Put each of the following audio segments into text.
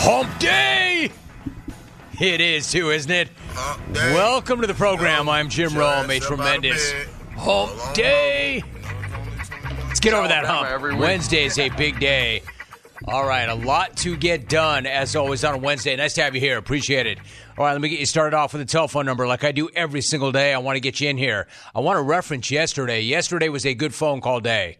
Hump Day! It is too, isn't it? Welcome to the program. I'm Jim Rome, a tremendous Hump Day. Let's get over that hump. Wednesday is a big day. All right, a lot to get done as always on a Wednesday. Nice to have you here. Appreciate it. All right, let me get you started off with a telephone number like I do every single day. I want to get you in here. I want to reference yesterday. Yesterday was a good phone call day.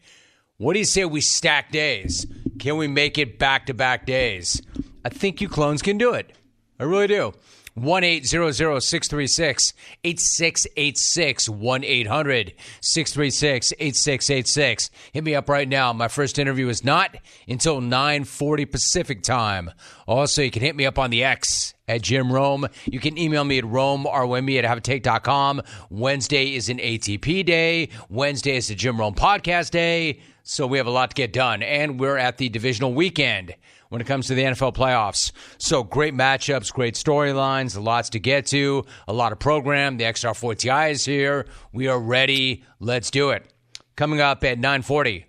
What do you say we stack days? Can we make it back to back days? I think you clones can do it. I really do. 1 636 8686 1 800 636 8686. Hit me up right now. My first interview is not until 940 Pacific time. Also, you can hit me up on the X at Jim Rome. You can email me at Rome, romerwemby at haveatake.com. Wednesday is an ATP day. Wednesday is the Jim Rome podcast day. So we have a lot to get done. And we're at the divisional weekend when it comes to the NFL playoffs. So great matchups, great storylines, lots to get to, a lot of program. The XR4TI is here. We are ready. Let's do it. Coming up at 940,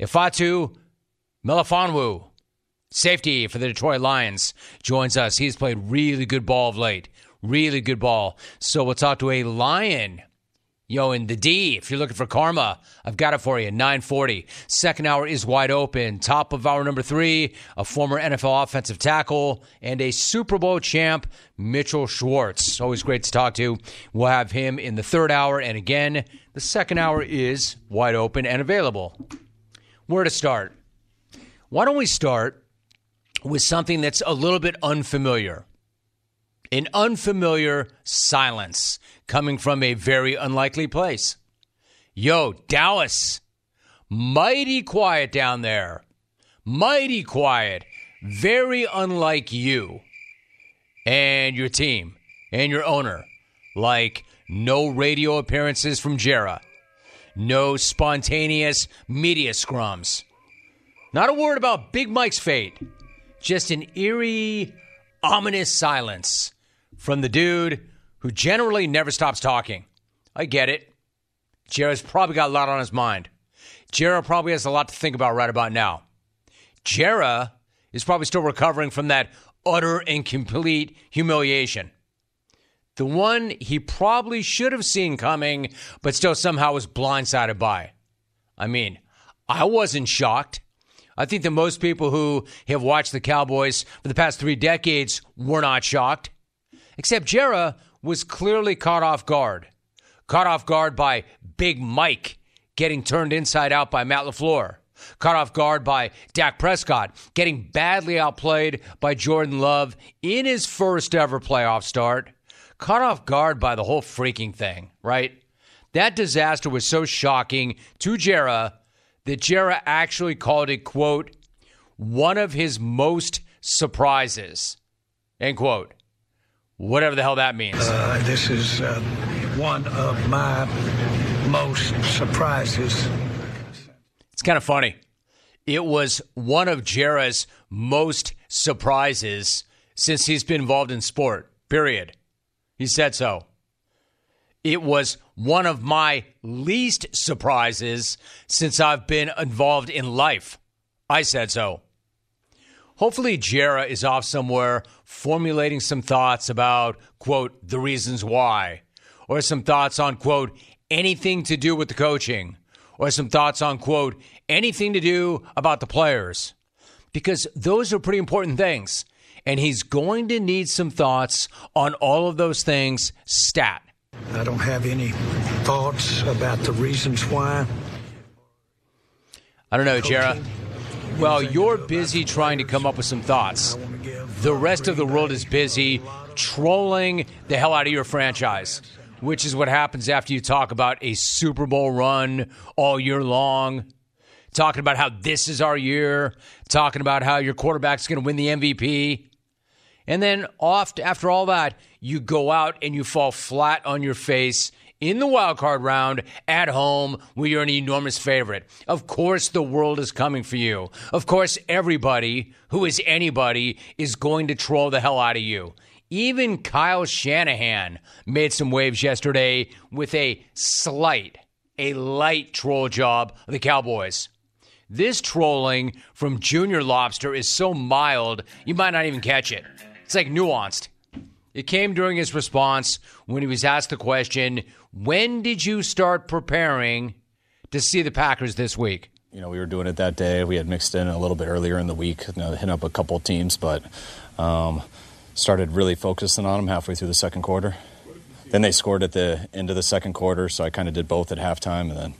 Ifeatu Melifonwu, safety for the Detroit Lions, joins us. He's played really good ball of late. Really good ball. So we'll talk to a Lion Yo, in the D, if you're looking for karma, I've got it for you. 940. Second hour is wide open. Top of hour number three, a former NFL offensive tackle and a Super Bowl champ, Mitchell Schwartz. Always great to talk to. We'll have him in the third hour. And again, the second hour is wide open and available. Where to start? Why don't we start with something that's a little bit unfamiliar? An unfamiliar silence coming from a very unlikely place. Yo, Dallas, mighty quiet down there. Mighty quiet. Very unlike you and your team and your owner. Like no radio appearances from Jerry, no spontaneous media scrums. Not a word about Big Mike's fate. Just an eerie, ominous silence from the dude who generally never stops talking. I get it. Jared's probably got a lot on his mind. Jared probably has a lot to think about right about now. Jared is probably still recovering from that utter and complete humiliation. The one he probably should have seen coming, but still somehow was blindsided by. I mean, I wasn't shocked. I think that most people who have watched the Cowboys for the past three decades were not shocked. Except Jerry was clearly caught off guard. Caught off guard by Big Mike getting turned inside out by Matt LaFleur. Caught off guard by Dak Prescott getting badly outplayed by Jordan Love in his first ever playoff start. Caught off guard by the whole freaking thing, right? That disaster was so shocking to Jerry that Jerry actually called it, quote, one of his most surprises, end quote whatever the hell that means. Uh, this is uh, one of my most surprises. It's kind of funny. It was one of Jerry's most surprises since he's been involved in sport, period. He said so. It was one of my least surprises since I've been involved in life. I said so. Hopefully, Jerry is off somewhere formulating some thoughts about, quote, the reasons why, or some thoughts on, quote, anything to do with the coaching, or some thoughts on, quote, anything to do about the players. Because those are pretty important things. And he's going to need some thoughts on all of those things stat. I don't have any thoughts about the reasons why. I don't know, Jerry. Well, you're busy trying to come up with some thoughts. The rest of the world is busy trolling the hell out of your franchise, which is what happens after you talk about a Super Bowl run all year long, talking about how this is our year, talking about how your quarterback's going to win the MVP. And then oft after all that, you go out and you fall flat on your face in the wild card round at home where you're an enormous favorite. Of course, the world is coming for you. Of course, everybody who is anybody is going to troll the hell out of you. Even Kyle Shanahan made some waves yesterday with a slight, a light troll job of the Cowboys. This trolling from Junior Lobster is so mild, you might not even catch it. It's like nuanced. It came during his response when he was asked the question, When did you start preparing to see the Packers this week? You know, we were doing it that day. We had mixed in a little bit earlier in the week, you know, hitting up a couple teams, but um, started really focusing on them halfway through the second quarter. Then they scored at the end of the second quarter, so I kind of did both at halftime, and then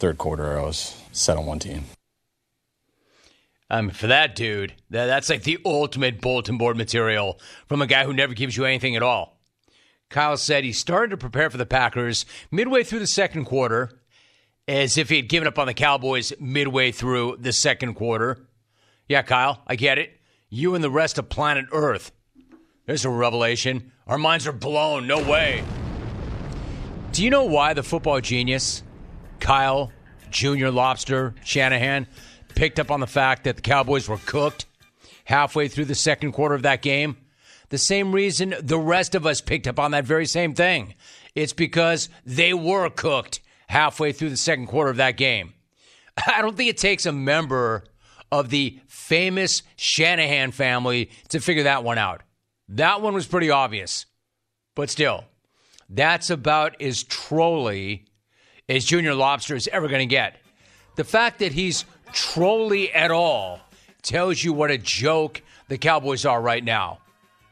third quarter I was set on one team. Um, for that dude, that, that's like the ultimate bulletin board material from a guy who never gives you anything at all. Kyle said he started to prepare for the Packers midway through the second quarter, as if he had given up on the Cowboys midway through the second quarter. Yeah, Kyle, I get it. You and the rest of planet Earth. There's a revelation. Our minds are blown. No way. Do you know why the football genius, Kyle, Junior Lobster, Shanahan, picked up on the fact that the Cowboys were cooked halfway through the second quarter of that game. The same reason the rest of us picked up on that very same thing. It's because they were cooked halfway through the second quarter of that game. I don't think it takes a member of the famous Shanahan family to figure that one out. That one was pretty obvious. But still, that's about as trolly as Junior Lobster is ever going to get. The fact that he's trolly at all tells you what a joke the Cowboys are right now.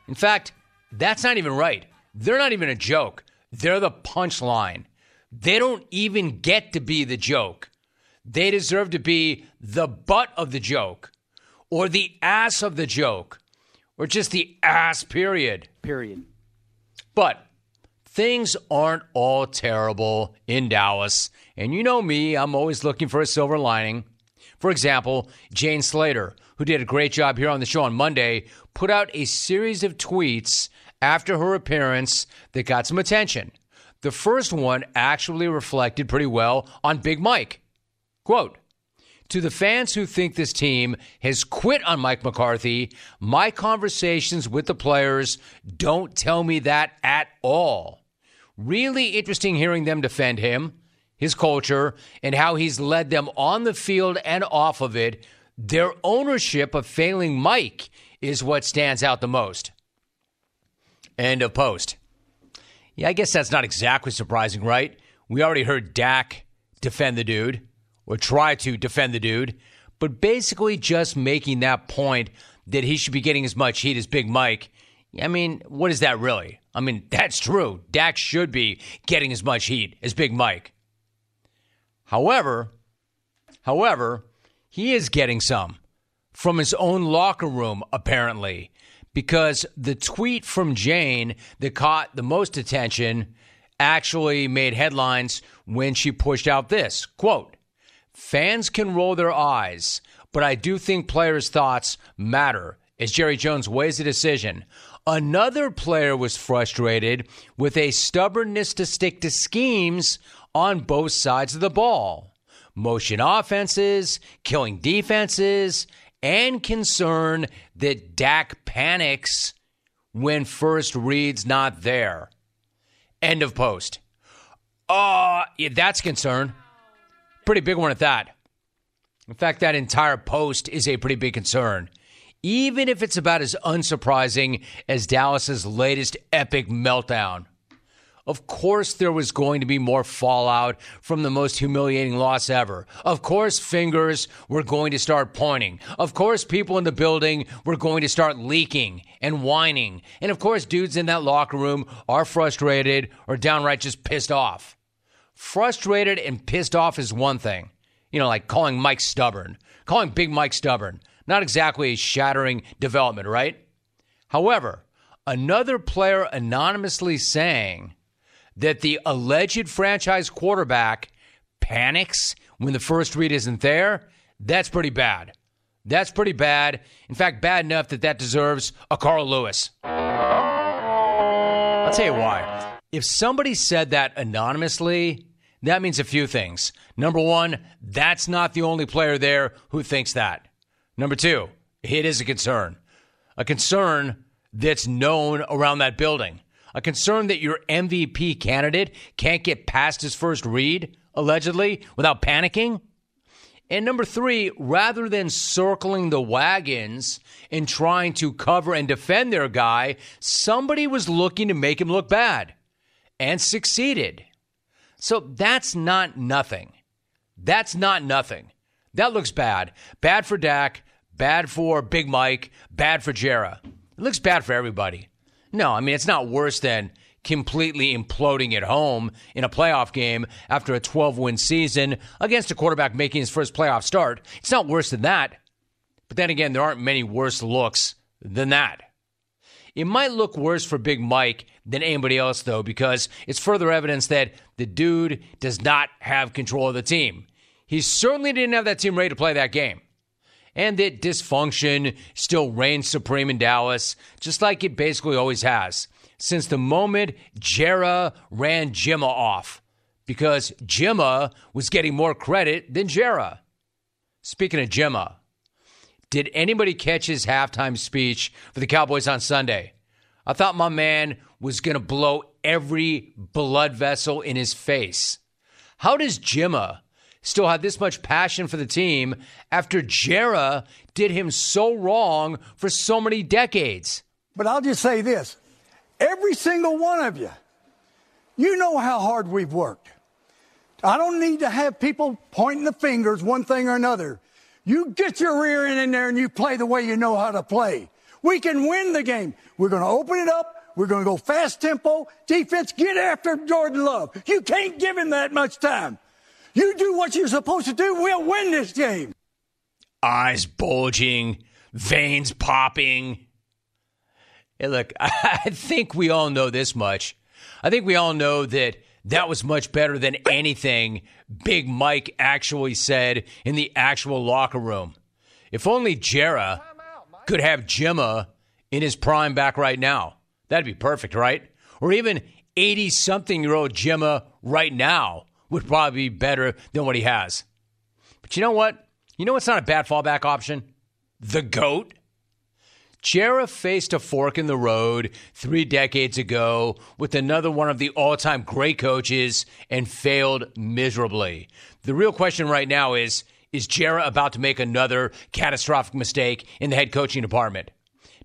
In fact, that's not even right. They're not even a joke. They're the punchline. They don't even get to be the joke. They deserve to be the butt of the joke, or the ass of the joke, or just the ass, period. Period. But things aren't all terrible in Dallas. And you know me, I'm always looking for a silver lining. For example, Jane Slater, who did a great job here on the show on Monday, put out a series of tweets after her appearance that got some attention. The first one actually reflected pretty well on Big Mike. Quote, to the fans who think this team has quit on Mike McCarthy, my conversations with the players don't tell me that at all. Really interesting hearing them defend him his culture, and how he's led them on the field and off of it, their ownership of failing Mike is what stands out the most. End of post. Yeah, I guess that's not exactly surprising, right? We already heard Dak defend the dude, or try to defend the dude, but basically just making that point that he should be getting as much heat as Big Mike. I mean, what is that really? I mean, that's true. Dak should be getting as much heat as Big Mike. However, however, he is getting some from his own locker room, apparently, because the tweet from Jane that caught the most attention actually made headlines when she pushed out this quote fans can roll their eyes but i do think players thoughts matter as jerry jones weighs a decision. Another player was frustrated with a stubbornness to stick to schemes on both sides of the ball. Motion offenses, killing defenses, and concern that Dak panics when first read's not there. End of post. Uh, yeah, that's concern. Pretty big one at that. In fact, that entire post is a pretty big concern. Even if it's about as unsurprising as Dallas's latest epic meltdown. Of course, there was going to be more fallout from the most humiliating loss ever. Of course, fingers were going to start pointing. Of course, people in the building were going to start leaking and whining. And of course, dudes in that locker room are frustrated or downright just pissed off. Frustrated and pissed off is one thing. You know, like calling Mike stubborn, calling Big Mike stubborn. Not exactly a shattering development, right? However, another player anonymously saying, that the alleged franchise quarterback panics when the first read isn't there, that's pretty bad. That's pretty bad. In fact, bad enough that that deserves a Carl Lewis. I'll tell you why. If somebody said that anonymously, that means a few things. Number one, that's not the only player there who thinks that. Number two, it is a concern. A concern that's known around that building a concern that your MVP candidate can't get past his first read, allegedly, without panicking? And number three, rather than circling the wagons and trying to cover and defend their guy, somebody was looking to make him look bad and succeeded. So that's not nothing. That's not nothing. That looks bad. Bad for Dak, bad for Big Mike, bad for Jerry. It looks bad for everybody. No, I mean, it's not worse than completely imploding at home in a playoff game after a 12 win season against a quarterback making his first playoff start. It's not worse than that. But then again, there aren't many worse looks than that. It might look worse for Big Mike than anybody else, though, because it's further evidence that the dude does not have control of the team. He certainly didn't have that team ready to play that game. And that dysfunction still reigns supreme in Dallas, just like it basically always has since the moment Jera ran Jimma off because Jimma was getting more credit than Jera. Speaking of Jimma, did anybody catch his halftime speech for the Cowboys on Sunday? I thought my man was going to blow every blood vessel in his face. How does Jimma still have this much passion for the team after Jera did him so wrong for so many decades? But I'll just say this Every single one of you. You know how hard we've worked. I don't need to have people pointing the fingers one thing or another. You get your rear end in there and you play the way you know how to play. We can win the game. We're going to open it up. We're going to go fast tempo. Defense, get after Jordan Love. You can't give him that much time. You do what you're supposed to do. We'll win this game. Eyes bulging, veins popping. Hey, look, I think we all know this much. I think we all know that that was much better than anything Big Mike actually said in the actual locker room. If only Jera could have Jimma in his prime back right now. That'd be perfect, right? Or even 80 something year old Jimma right now would probably be better than what he has. But you know what? You know what's not a bad fallback option? The GOAT. Jerry faced a fork in the road three decades ago with another one of the all time great coaches and failed miserably. The real question right now is Is Jerry about to make another catastrophic mistake in the head coaching department?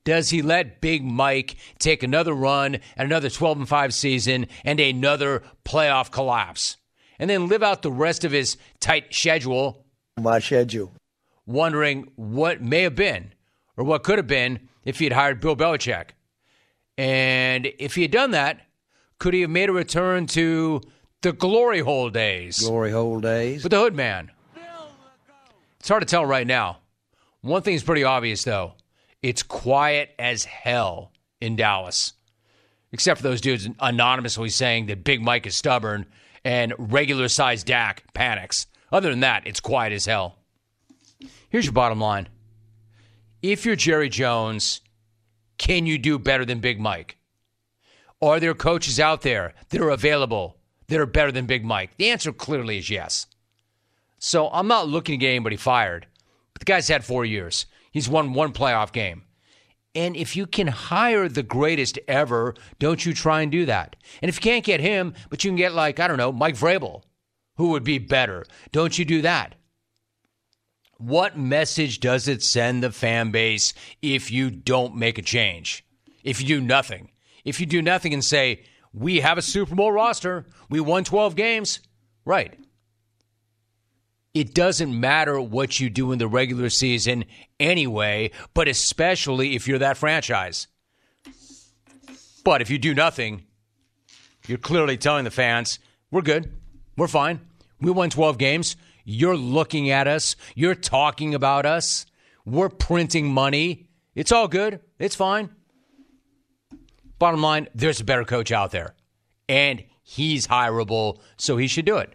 Does he let Big Mike take another run at another 12 and 5 season and another playoff collapse? And then live out the rest of his tight schedule. My schedule. Wondering what may have been or what could have been if he had hired Bill Belichick. And if he had done that, could he have made a return to the glory hole days? Glory hole days. With the hood man. It's hard to tell right now. One thing's pretty obvious, though it's quiet as hell in Dallas, except for those dudes anonymously saying that Big Mike is stubborn and regular sized Dak panics. Other than that, it's quiet as hell. Here's your bottom line if you're Jerry Jones, can you do better than Big Mike? Are there coaches out there that are available that are better than Big Mike? The answer clearly is yes. So I'm not looking to get anybody fired. But the guy's had four years. He's won one playoff game. And if you can hire the greatest ever, don't you try and do that? And if you can't get him, but you can get like, I don't know, Mike Vrabel, who would be better, don't you do that? What message does it send the fan base if you don't make a change? If you do nothing? If you do nothing and say, we have a Super Bowl roster, we won 12 games, right. It doesn't matter what you do in the regular season anyway, but especially if you're that franchise. But if you do nothing, you're clearly telling the fans, we're good, we're fine, we won 12 games. You're looking at us. You're talking about us. We're printing money. It's all good. It's fine. Bottom line, there's a better coach out there. And he's hireable, so he should do it.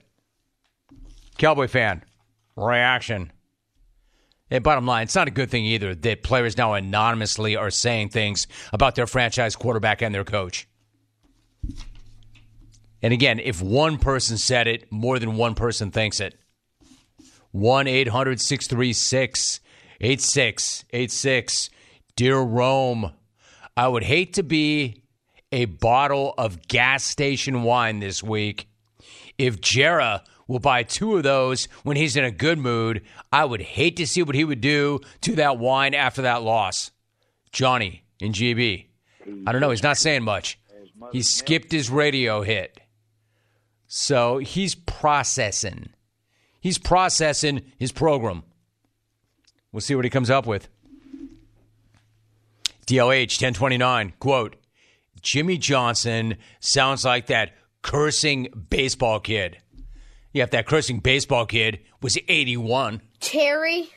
Cowboy fan, reaction. And bottom line, it's not a good thing either that players now anonymously are saying things about their franchise quarterback and their coach. And again, if one person said it, more than one person thinks it. 1 800 636 8686. Dear Rome, I would hate to be a bottle of gas station wine this week if Jerry will buy two of those when he's in a good mood. I would hate to see what he would do to that wine after that loss. Johnny in GB. I don't know. He's not saying much. He skipped his radio hit. So he's processing. He's processing his program. We'll see what he comes up with. DLH 1029, quote, Jimmy Johnson sounds like that cursing baseball kid. Yeah, if that cursing baseball kid was 81. Terry.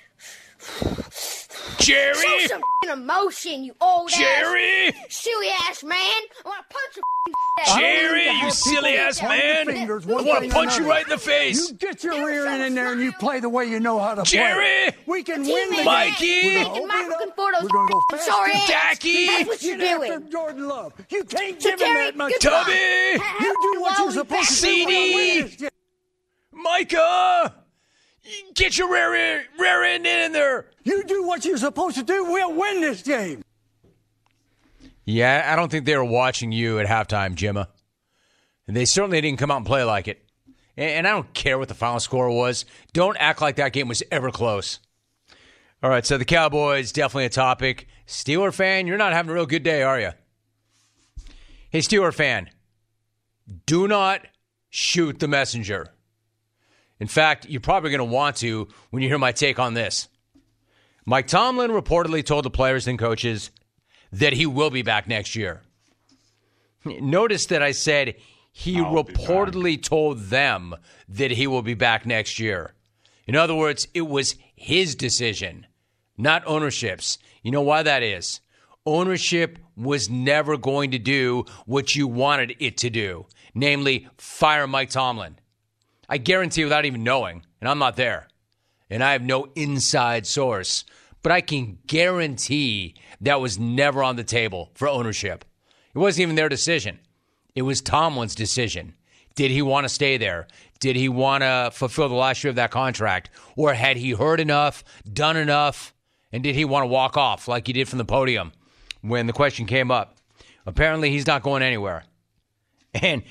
Jerry! Show some emotion, you old Jerry! ass, silly ass man. I want to punch your. Jerry, you silly ass man! fingers I want to punch you right in the face! You get your rear end in there and you play the way you know how to Jerry! play. Jerry, we can Teammate, win the Mikey! game. Making We're Michael gonna open it up. Conforto's We're gonna go fast. sorry ass. Dacky! That's what you're Get after doing. Jordan Love. You can't So give him that much. goodbye. Tubby! You do what you're supposed to do. We're CD. Win this game. Micah! Uh, get your rear, rear end in there! You do what you're supposed to do. We'll win this game. Yeah, I don't think they were watching you at halftime, Jimma. And they certainly didn't come out and play like it. And I don't care what the final score was. Don't act like that game was ever close. All right, so the Cowboys definitely a topic. Steeler fan, you're not having a real good day, are you? Hey, Steeler fan, do not shoot the messenger. In fact, you're probably going to want to when you hear my take on this. Mike Tomlin reportedly told the players and coaches that he will be back next year. Notice that I said he reportedly told them that he will be back next year. In other words, it was his decision, not ownership's. You know why that is? Ownership was never going to do what you wanted it to do, namely fire Mike Tomlin. I guarantee without even knowing, and I'm not there, and I have no inside source, but I can guarantee that was never on the table for ownership. It wasn't even their decision. It was Tomlin's decision. Did he want to stay there? Did he want to fulfill the last year of that contract? Or had he heard enough, done enough, and did he want to walk off like he did from the podium when the question came up? Apparently, he's not going anywhere. And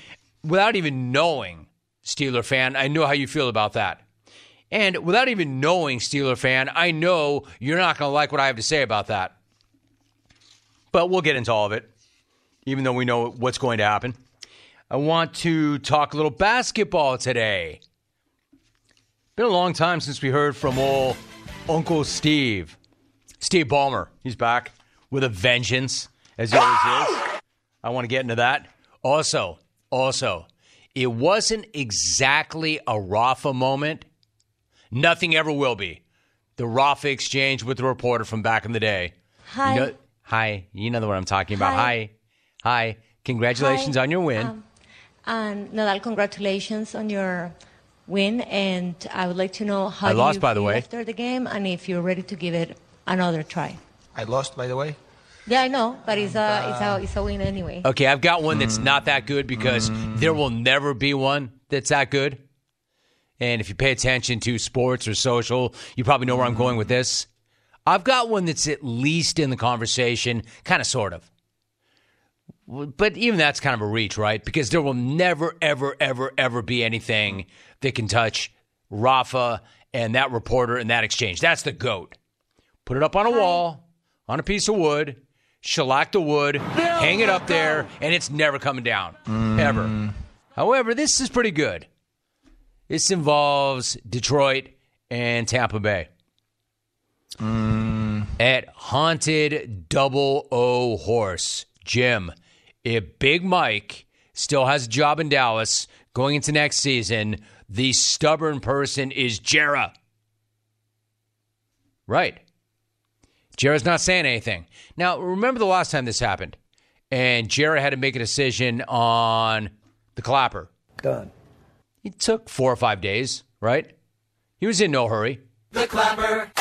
without even knowing, Steeler fan, I know how you feel about that. And without even knowing, Steeler fan, I know you're not going to like what I have to say about that. But we'll get into all of it, even though we know what's going to happen. I want to talk a little basketball today. Been a long time since we heard from old Uncle Steve. Steve Ballmer. He's back with a vengeance, as he always is. I want to get into that. Also, also, it wasn't exactly a Rafa moment. Nothing ever will be. The Rafa exchange with the reporter from back in the day. Hi. You know, hi. You know the what I'm talking about. Hi. Hi. Hi. Congratulations Hi. on your win. Um, and Nadal, congratulations on your win. And I would like to know how I lost, you by the way. after the game, and if you're ready to give it another try. I lost, by the way. Yeah, I know, but it's a um, it's a it's a win anyway. Okay, I've got one that's mm. not that good because mm. there will never be one that's that good. And if you pay attention to sports or social, you probably know where I'm going with this. I've got one that's at least in the conversation, kind of, sort of. But even that's kind of a reach, right? Because there will never, ever, ever, ever be anything that can touch Rafa and that reporter and that exchange. That's the GOAT. Put it up on a wall, on a piece of wood, shellac the wood, hang it up there, and it's never coming down. Ever. Mm. However, this is pretty good. This involves Detroit and Tampa Bay. Mm. At Haunted Double O Horse, Jim, if Big Mike still has a job in Dallas going into next season, the stubborn person is Jera. Right. Jera's not saying anything. Now, remember the last time this happened, and Jera had to make a decision on the clapper. Done. It took four or five days, right? He was in no hurry. The clapper.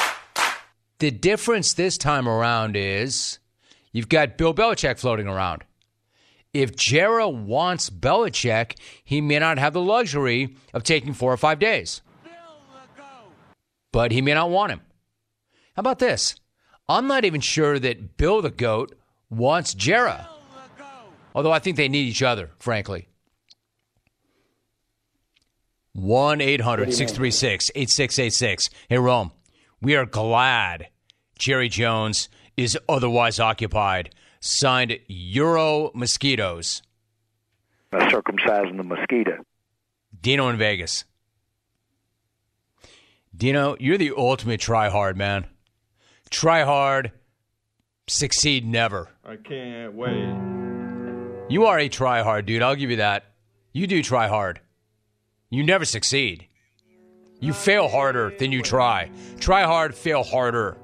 The difference this time around is you've got Bill Belichick floating around. If Jera wants Belichick, he may not have the luxury of taking four or five days. But he may not want him. How about this? I'm not even sure that Bill the GOAT wants Jera. Although I think they need each other, frankly. 1 800 636 8686. Hey, Rome, we are glad Jerry Jones is otherwise occupied. Signed Euro Mosquitoes. Uh, circumcising the mosquito. Dino in Vegas. Dino, you're the ultimate try hard, man. Try hard, succeed never. I can't wait. You are a try hard, dude. I'll give you that. You do try hard. You never succeed. You fail harder than you try. Try hard, fail harder.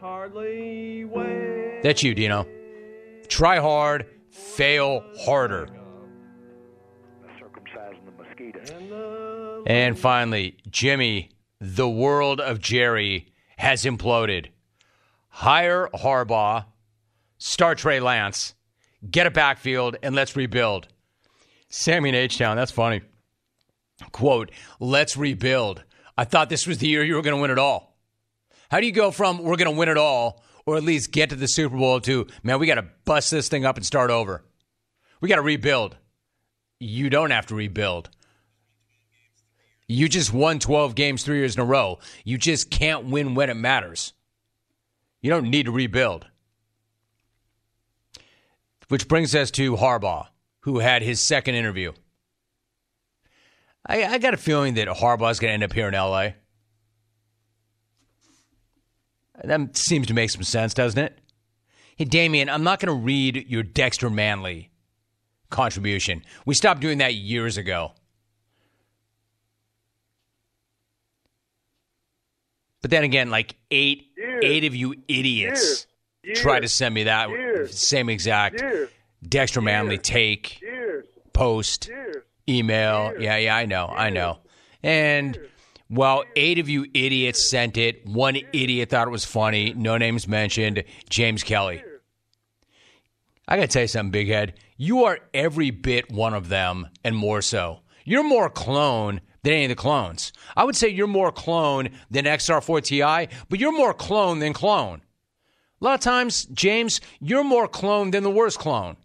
Hardly wait. That's you, Dino. Try hard, fail harder. Circumcising the mosquito. And finally, Jimmy, the world of Jerry has imploded. Hire Harbaugh, start Trey Lance, get a backfield, and let's rebuild. Sammy in H-Town, that's funny. Quote, let's rebuild. I thought this was the year you were going to win it all. How do you go from we're going to win it all, or at least get to the Super Bowl, to man, we got to bust this thing up and start over? We got to rebuild. You don't have to rebuild. You just won 12 games three years in a row. You just can't win when it matters. You don't need to rebuild. Which brings us to Harbaugh, who had his second interview. I, I got a feeling that Harbaugh's going to end up here in LA. That seems to make some sense, doesn't it? Hey, Damien, I'm not going to read your Dexter Manley contribution. We stopped doing that years ago. But then again, like eight eight of you idiots try to send me that same exact Dexter Manley take, post, email. Yeah, yeah, I know, I know. And well, eight of you idiots sent it. One idiot thought it was funny. No names mentioned. James Kelly. I got to tell you something, Big Head. You are every bit one of them and more so. You're more clone than any of the clones. I would say you're more clone than XR4 Ti, but you're more clone than clone. A lot of times, James, you're more clone than the worst clone.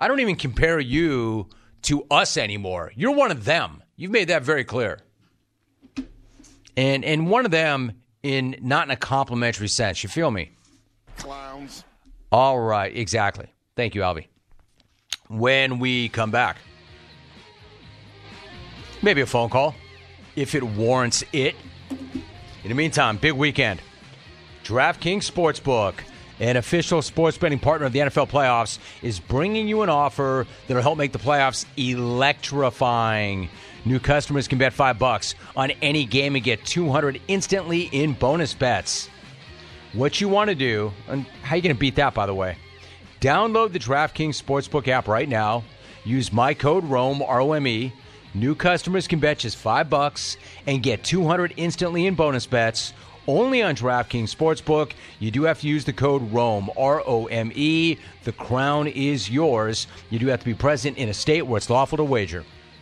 I don't even compare you to us anymore. You're one of them. You've made that very clear. And and one of them in not in a complimentary sense. You feel me? Clowns. All right, exactly. Thank you, Albie. When we come back, maybe a phone call if it warrants it. In the meantime, big weekend. DraftKings Sportsbook, an official sports betting partner of the NFL playoffs, is bringing you an offer that will help make the playoffs electrifying. New customers can bet 5 bucks on any game and get 200 instantly in bonus bets. What you want to do, and how are you going to beat that by the way? Download the DraftKings Sportsbook app right now. Use my code ROME, R O M E. New customers can bet just 5 bucks and get 200 instantly in bonus bets only on DraftKings Sportsbook. You do have to use the code ROME, R O M E. The crown is yours. You do have to be present in a state where it's lawful to wager.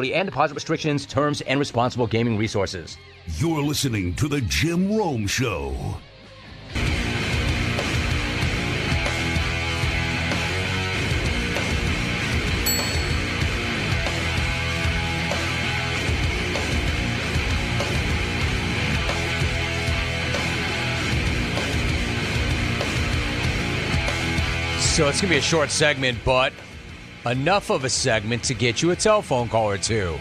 and deposit restrictions, terms, and responsible gaming resources. You're listening to The Jim Rome Show. So it's going to be a short segment, but enough of a segment to get you a telephone call or two.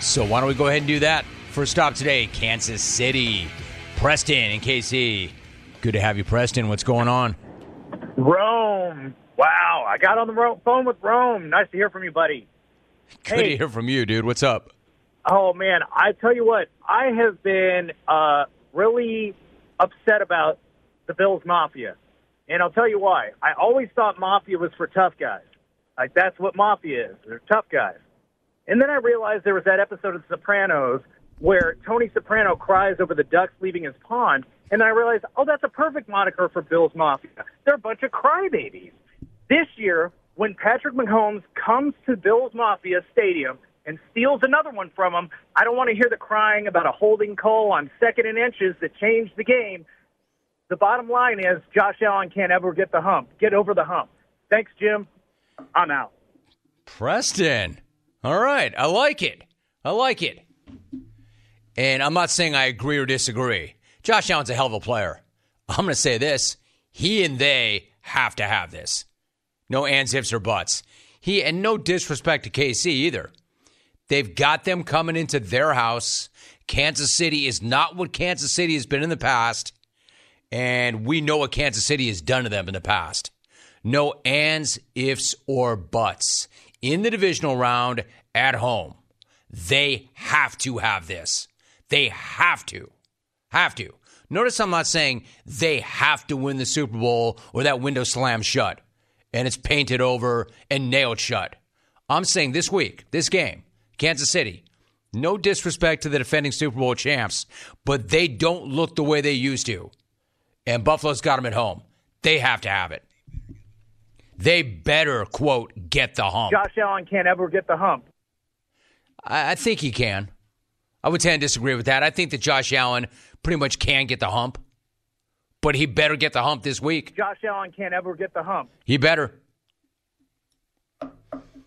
So why don't we go ahead and do that? First stop today, Kansas City. Preston and KC. Good to have you, Preston. What's going on? Rome. Wow, I got on the phone with Rome. Nice to hear from you, buddy. Good Hey. to hear from you, dude. What's up? Oh man, I tell you what, I have been uh, really upset about the Bills Mafia, and I'll tell you why. I always thought Mafia was for tough guys. Like that's what Mafia is. They're tough guys. And then I realized there was that episode of The Sopranos where Tony Soprano cries over the ducks leaving his pond. And I realized, oh, that's a perfect moniker for Bills Mafia. They're a bunch of crybabies. This year, when Patrick Mahomes comes to Bills Mafia Stadium and steals another one from him, I don't want to hear the crying about a holding call on second and inches that changed the game. The bottom line is Josh Allen can't ever get the hump. Get over the hump. Thanks, Jim. I'm out. Preston. All right. I like it. I like it. And I'm not saying I agree or disagree. Josh Allen's a hell of a player. I'm going to say this. He and they have to have this. No ands, ifs, or buts. He and no disrespect to KC either. They've got them coming into their house. Kansas City is not what Kansas City has been in the past, and we know what Kansas City has done to them in the past. No ands, ifs, or buts. In the divisional round at home, they have to have this. They have to. Have to. Notice I'm not saying they have to win the Super Bowl or that window slams shut and it's painted over and nailed shut. I'm saying this week, this game, Kansas City, no disrespect to the defending Super Bowl champs, but they don't look the way they used to. And Buffalo's got them at home. They have to have it. They better, quote, get the hump. Josh Allen can't ever get the hump. I, I think he can. I would tend to disagree with that. I think that Josh Allen pretty much can get the hump, but he better get the hump this week. Josh Allen can't ever get the hump. He better.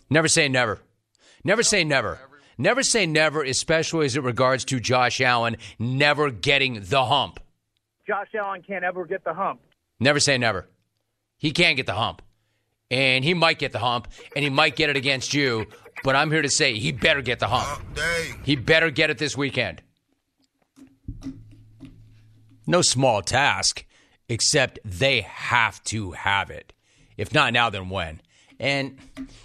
Never say never. Never say never. Never say never, especially as it regards to Josh Allen never getting the hump. Josh Allen can't ever get the hump. Never say never. He can't get the hump. And he might get the hump, and he might get it against you, but I'm here to say he better get the hump. He better get it this weekend. No small task, except they have to have it. If not now, then when? And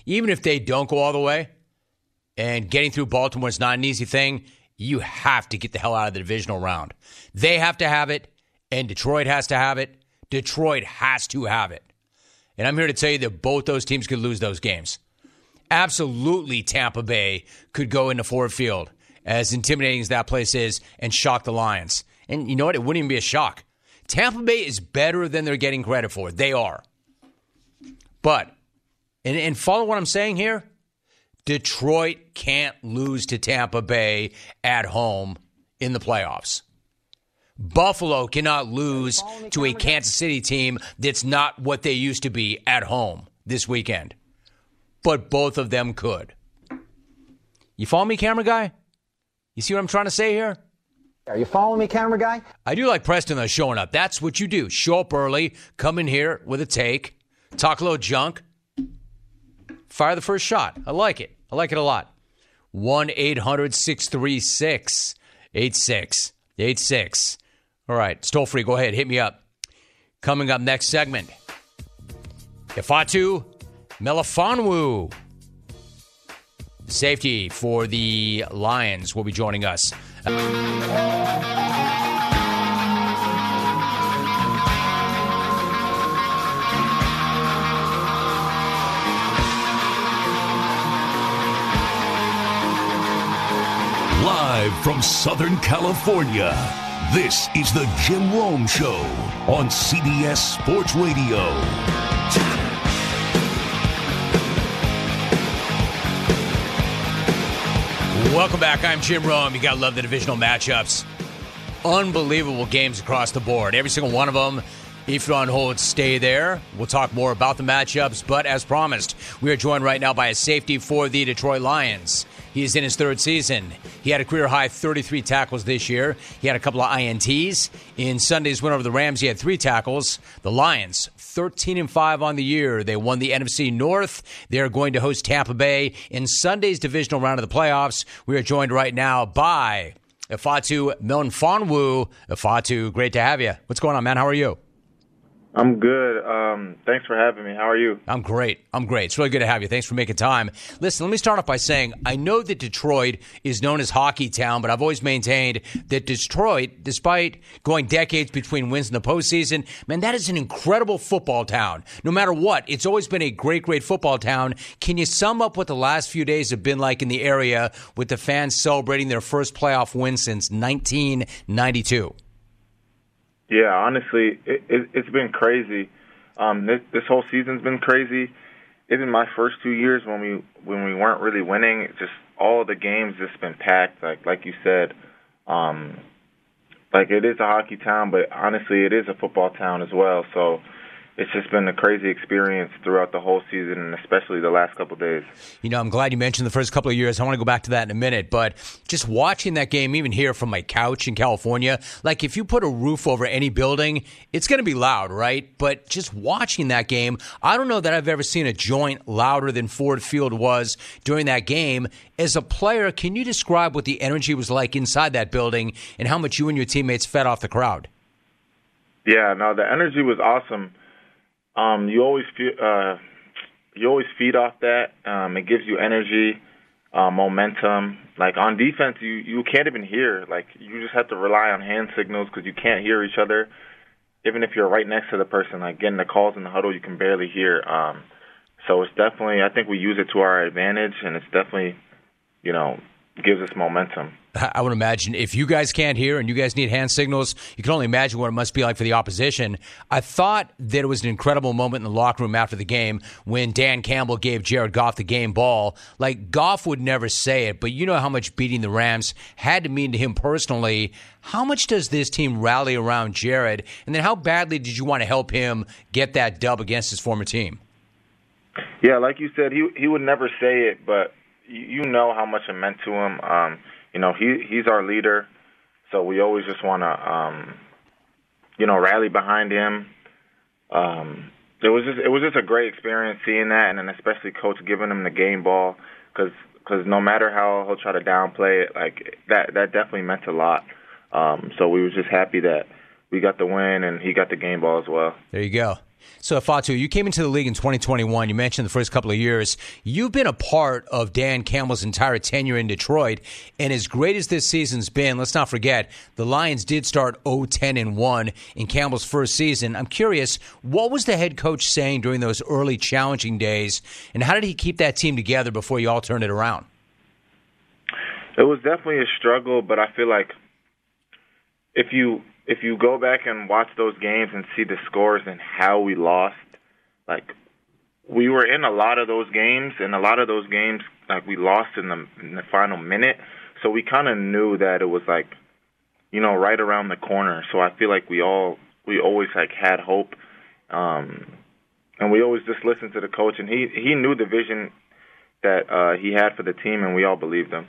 even if they don't go all the way, and getting through Baltimore is not an easy thing, you have to get the hell out of the divisional round. They have to have it, and Detroit has to have it. Detroit has to have it. And I'm here to tell you that both those teams could lose those games. Absolutely, Tampa Bay could go into Ford Field, as intimidating as that place is, and shock the Lions. And you know what? It wouldn't even be a shock. Tampa Bay is better than they're getting credit for. They are. But, and, and follow what I'm saying here Detroit can't lose to Tampa Bay at home in the playoffs. Buffalo cannot lose to a Kansas City team that's not what they used to be at home this weekend. But both of them could. You follow me, camera guy? You see what I'm trying to say here? Are you following me, camera guy? I do like Preston though showing up. That's what you do. Show up early, come in here with a take, talk a little junk, fire the first shot. I like it. I like it a lot. 1 800 636 8686. All right, it's toll free. Go ahead, hit me up. Coming up next segment Ifeatu Melifonwu, safety for the Lions, will be joining us. Live from Southern California, this is the Jim Rome Show on CBS Sports Radio. Welcome back. I'm Jim Rome. You got to love the divisional matchups. Unbelievable games across the board. Every single one of them. If you're on hold, stay there. We'll talk more about the matchups. But as promised, we are joined right now by a safety for the Detroit Lions. He is in his third season. He had a career high 33 tackles this year. He had a couple of INTs. In Sunday's win over the Rams, he had three tackles. The Lions, 13 and 5 on the year. They won the NFC North. They are going to host Tampa Bay in Sunday's divisional round of the playoffs. We are joined right now by Ifeatu Melifonwu. Ifeatu, great to have you. What's going on, man? How are you? I'm good. Um, thanks for having me. How are you? I'm great. I'm great. It's really good to have you. Thanks for making time. Listen, let me start off by saying I know that Detroit is known as Hockey Town, but I've always maintained that Detroit, despite going decades between wins in the postseason, man, that is an incredible football town. No matter what, it's always been a great, great football town. Can you sum up what the last few days have been like in the area with the fans celebrating their first playoff win since 1992? Yeah, honestly, it, it, it's been crazy. Um, this, this whole season's been crazy. Even my first two years when we when we weren't really winning, just all the games just been packed. Like like you said, um, like it is a hockey town, but honestly, it is a football town as well. So it's just been a crazy experience throughout the whole season and especially the last couple days. You know, I'm glad you mentioned the first couple of years. I want to go back to that in a minute, but just watching that game, even here from my couch in California, like if you put a roof over any building, it's going to be loud, right? But just watching that game, I don't know that I've ever seen a joint louder than Ford Field was during that game. As a player, can you describe what the energy was like inside that building and how much you and your teammates fed off the crowd? Yeah, no, the energy was awesome um, you always feel uh, you always feed off that. Um, it gives you energy, uh, momentum. Like on defense, you you can't even hear. Like you just have to rely on hand signals because you can't hear each other. Even if you're right next to the person, like getting the calls in the huddle, you can barely hear. Um, so it's definitely, I think we use it to our advantage, and it's definitely, you know, gives us momentum. I would imagine if you guys can't hear and you guys need hand signals, you can only imagine what it must be like for the opposition. I thought that it was an incredible moment in the locker room after the game when Dan Campbell gave Jared Goff the game ball. Like Goff would never say it, but you know how much beating the Rams had to mean to him personally. How much does this team rally around Jared? And then how badly did you want to help him get that dub against his former team? Yeah, like you said, he he would never say it, but you know how much it meant to him. Um, you know, he he's our leader, so we always just want to, um, you know, rally behind him. Um, it was just it was just a great experience seeing that, and then especially coach giving him the game ball because because no matter how he'll try to downplay it, like that that definitely meant a lot. Um, so we were just happy that we got the win and he got the game ball as well. There you go. So, Fatu, you came into the league in 2021. You mentioned the first couple of years. You've been a part of Dan Campbell's entire tenure in Detroit. And as great as this season's been, let's not forget, the Lions did start 0 10 and 1 in Campbell's first season. I'm curious, what was the head coach saying during those early challenging days? And how did he keep that team together before you all turned it around? It was definitely a struggle, but I feel like if you if you go back and watch those games and see the scores and how we lost, like we were in a lot of those games, and a lot of those games like we lost in the in the final minute. So we kind of knew that it was like, you know, right around the corner. So I feel like we all we always like had hope, um, and we always just listened to the coach, and he he knew the vision that uh, he had for the team, and we all believed him.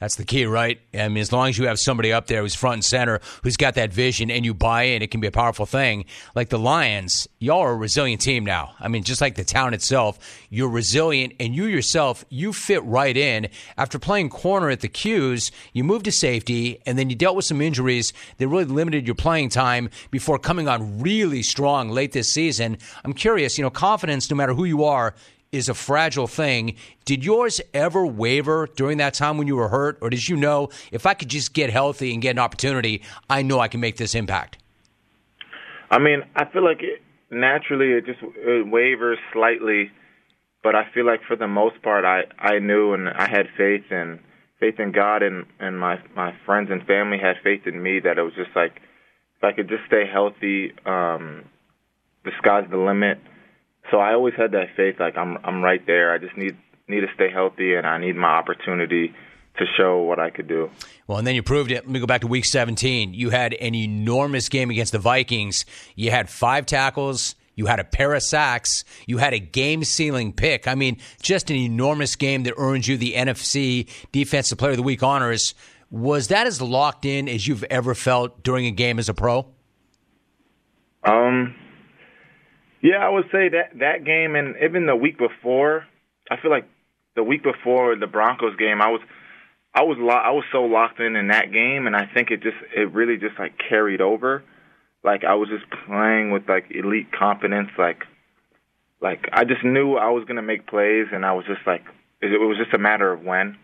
That's the key, right? I mean, as long as you have somebody up there who's front and center, who's got that vision, and you buy in, it can be a powerful thing. Like the Lions, y'all are a resilient team now. I mean, just like the town itself, you're resilient, and you yourself, you fit right in. After playing corner at the 'Cuse, you moved to safety, and then you dealt with some injuries that really limited your playing time before coming on really strong late this season. I'm curious, you know, confidence, no matter who you are, is a fragile thing. Did yours ever waver during that time when you were hurt, or did you know if I could just get healthy and get an opportunity, I know I can make this impact? I mean, I feel like it, naturally it just it wavers slightly, but I feel like for the most part, I I knew and I had faith and faith in God and and my my friends and family had faith in me that it was just like if I could just stay healthy, um, the sky's the limit so I always had that faith, like I'm I'm right there. I just need need to stay healthy, and I need my opportunity to show what I could do. Well, and then you proved it. Let me go back to week 17. You had an enormous game against the Vikings. You had five tackles. You had a pair of sacks. You had a game sealing pick. I mean, just an enormous game that earned you the NFC Defensive Player of the Week honors. Was that as locked in as you've ever felt during a game as a pro? Um, yeah, I would say that that game and even the week before, I feel like the week before the Broncos game, I was I was lo- I was so locked in in that game, and I think it just it really just like carried over. like I was just playing with like elite confidence. Like, like I just knew I was gonna make plays, and I was just like, it was just a matter of when.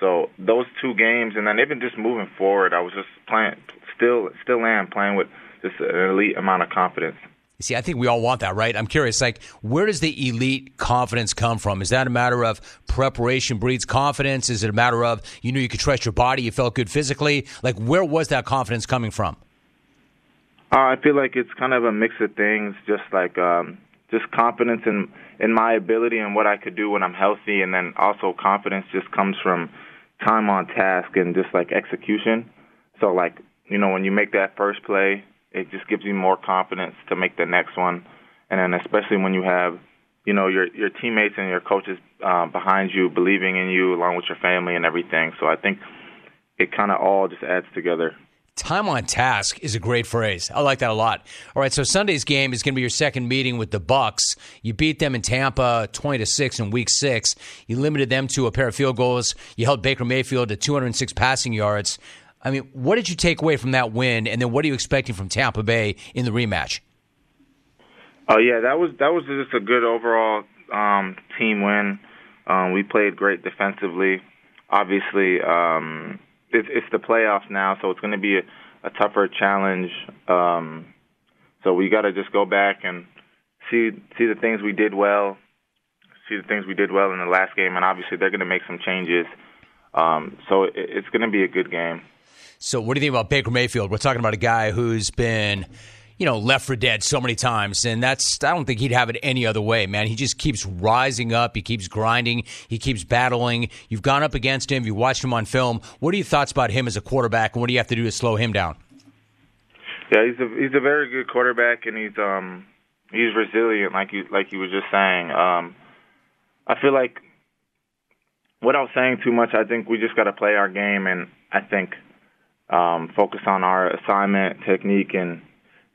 So those two games, and then even just moving forward, I was just playing, still, still am playing with just an elite amount of confidence. See, I think we all want that, right? I'm curious, like, where does the elite confidence come from? Is that a matter of preparation breeds confidence? Is it a matter of you knew you could trust your body, you felt good physically? Like, where was that confidence coming from? Uh, I feel like it's kind of a mix of things, just like um, just confidence in in my ability and what I could do when I'm healthy, and then also confidence just comes from time on task and just like execution. So like you know when you make that first play, it just gives you more confidence to make the next one, and then especially when you have you know your your teammates and your coaches uh, behind you believing in you along with your family and everything. So I think it kind of all just adds together. Time on task is a great phrase. I like that a lot. All right, so Sunday's game is going to be your second meeting with the Bucs. You beat them in Tampa 20 to 6 in week 6. You limited them to a pair of field goals. You held Baker Mayfield to 206 passing yards. I mean, what did you take away from that win and then what are you expecting from Tampa Bay in the rematch? Oh yeah, that was that was just a good overall um, team win. Um, we played great defensively. Obviously, um, it's, it's the playoffs now, so it's going to be a, a tougher challenge. Um, so we got to just go back and see see the things we did well, see the things we did well in the last game, and obviously they're going to make some changes. Um, so it, it's going to be a good game. So what do you think about Baker Mayfield? We're talking about a guy who's been you know, left for dead so many times. And that's, I don't think he'd have it any other way, man. He just keeps rising up. He keeps grinding. He keeps battling. You've gone up against him. You watched him on film. What are your thoughts about him as a quarterback? And what do you have to do to slow him down? Yeah, he's a he's a very good quarterback, and he's um he's resilient, like you like you were just saying. Um, I feel like without saying too much, I think we just got to play our game, and I think um, focus on our assignment, technique, and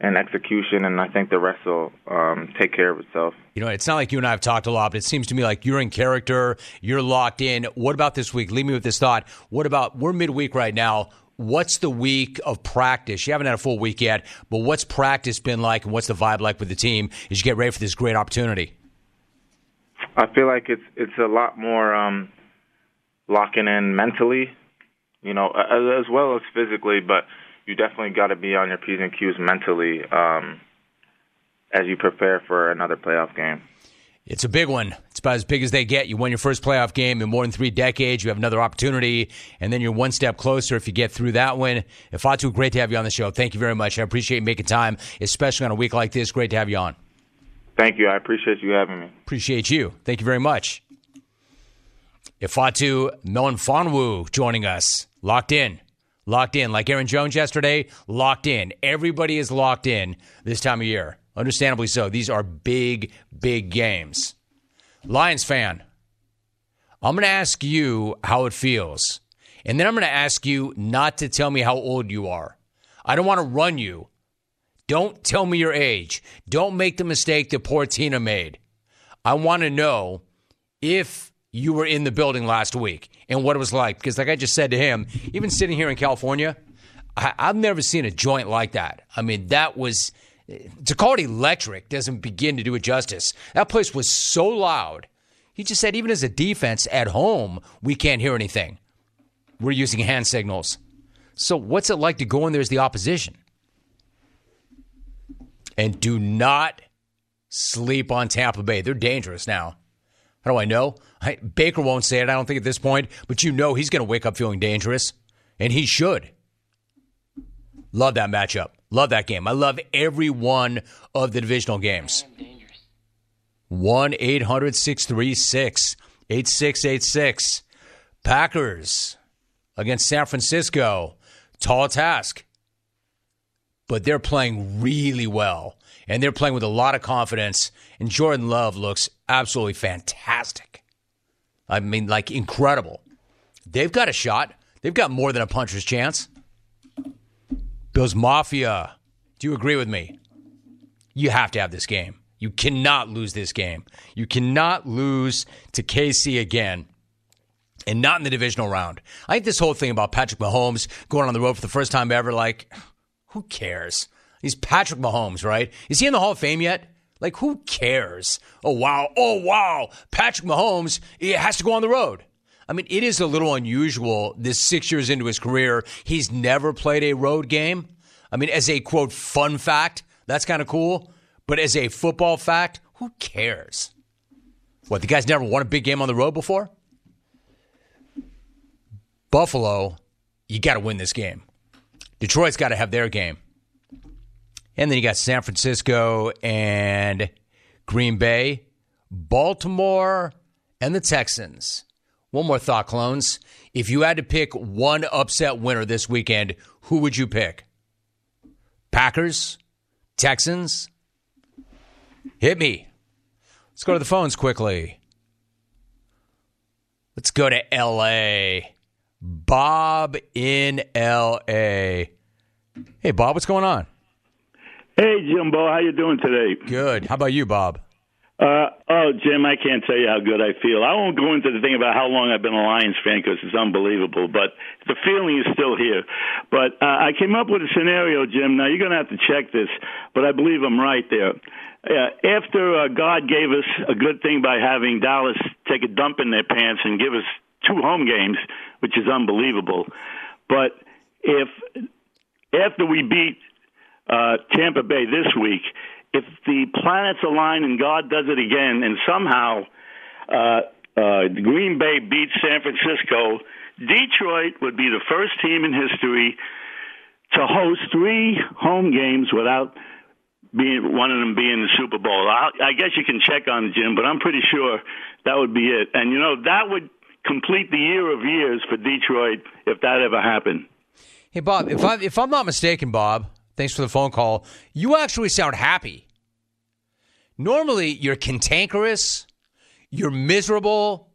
and execution, and I think the rest will um, take care of itself. You know, it's not like you and I have talked a lot, but it seems to me like you're in character, you're locked in. What about this week? Leave me with this thought. What about we're midweek right now? What's the week of practice? You haven't had a full week yet, but what's practice been like, and what's the vibe like with the team as you get ready for this great opportunity? I feel like it's it's a lot more um, locking in mentally, you know, as well as physically, but you definitely got to be on your p's and q's mentally um, as you prepare for another playoff game. It's a big one. It's about as big as they get. You won your first playoff game in more than three decades. You have another opportunity, and then you're one step closer if you get through that one. Ifeatu, great to have you on the show. Thank you very much. I appreciate you making time, especially on a week like this. Great to have you on. Thank you. I appreciate you having me. Appreciate you. Thank you very much. Ifeatu Melifonwu joining us. Locked in locked in. Like Aaron Jones yesterday, locked in. Everybody is locked in this time of year. Understandably so. These are big, big games. Lions fan, I'm going to ask you how it feels. And then I'm going to ask you not to tell me how old you are. I don't want to run you. Don't tell me your age. Don't make the mistake that poor Tina made. I want to know if you were in the building last week and what it was like. Because, like I just said to him, even sitting here in California, I, have never seen a joint like that. I mean, that was to call it electric doesn't begin to do it justice. That place was so loud. He just said, even as a defense at home, we can't hear anything. We're using hand signals. So, what's it like to go in there as the opposition? And do not sleep on Tampa Bay. They're dangerous now. How do I know? I, Baker won't say it, I don't think, at this point, but you know he's going to wake up feeling dangerous, and he should. Love that matchup. Love that game. I love every one of the divisional games. 1 800 636 8686. Packers against San Francisco. Tall task. But they're playing really well, and they're playing with a lot of confidence. And Jordan Love looks absolutely fantastic. I mean, like incredible. They've got a shot. They've got more than a puncher's chance. Bills Mafia, do you agree with me? You have to have this game. You cannot lose this game. You cannot lose to KC again and not in the divisional round. I think this whole thing about Patrick Mahomes going on the road for the first time ever, like, who cares? He's Patrick Mahomes, right? Is he in the Hall of Fame yet? Like, who cares? Oh, wow. Oh, wow. Patrick Mahomes he has to go on the road. I mean, it is a little unusual this six years into his career. He's never played a road game. I mean, as a quote, fun fact, that's kind of cool. But as a football fact, who cares? What, the guy's never won a big game on the road before? Buffalo, you got to win this game. Detroit's got to have their game. And then you got San Francisco and Green Bay, Baltimore, and the Texans. One more thought, clones. If you had to pick one upset winner this weekend, who would you pick? Packers? Texans? Hit me. Let's go to the phones quickly. Let's go to LA. Bob in LA. Hey, Bob, what's going on? Hey, Jimbo, how you doing today? Good. How about you, Bob? Uh, oh, Jim, I can't tell you how good I feel. I won't go into the thing about how long I've been a Lions fan because it's unbelievable, but the feeling is still here. But uh, I came up with a scenario, Jim. Now, you're going to have to check this, but I believe I'm right there. Uh, after uh, God gave us a good thing by having Dallas take a dump in their pants and give us two home games, which is unbelievable. But if after we beat uh, Tampa Bay this week, if the planets align and God does it again, and somehow uh, uh, Green Bay beats San Francisco, Detroit would be the first team in history to host three home games without being one of them being the Super Bowl. I, I guess you can check on Jim, but I'm pretty sure that would be it. And you know that would complete the year of years for Detroit if that ever happened. Hey, Bob, if I if I'm not mistaken, Bob, thanks for the phone call. You actually sound happy. Normally, you're cantankerous, you're miserable,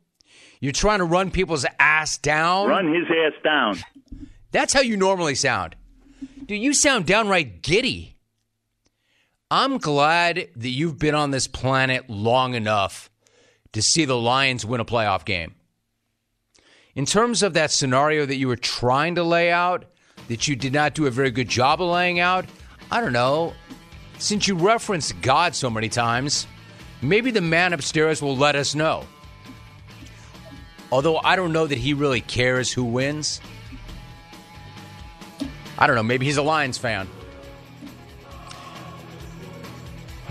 you're trying to run people's ass down. Run his ass down. That's how you normally sound. Do you sound downright giddy. I'm glad that you've been on this planet long enough to see the Lions win a playoff game. In terms of that scenario that you were trying to lay out, that you did not do a very good job of laying out, I don't know. Since you referenced God so many times, maybe the man upstairs will let us know. Although I don't know that he really cares who wins. I don't know. Maybe he's a Lions fan.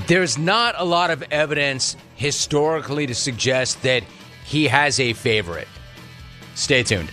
There's not a lot of evidence historically to suggest that he has a favorite. Stay tuned.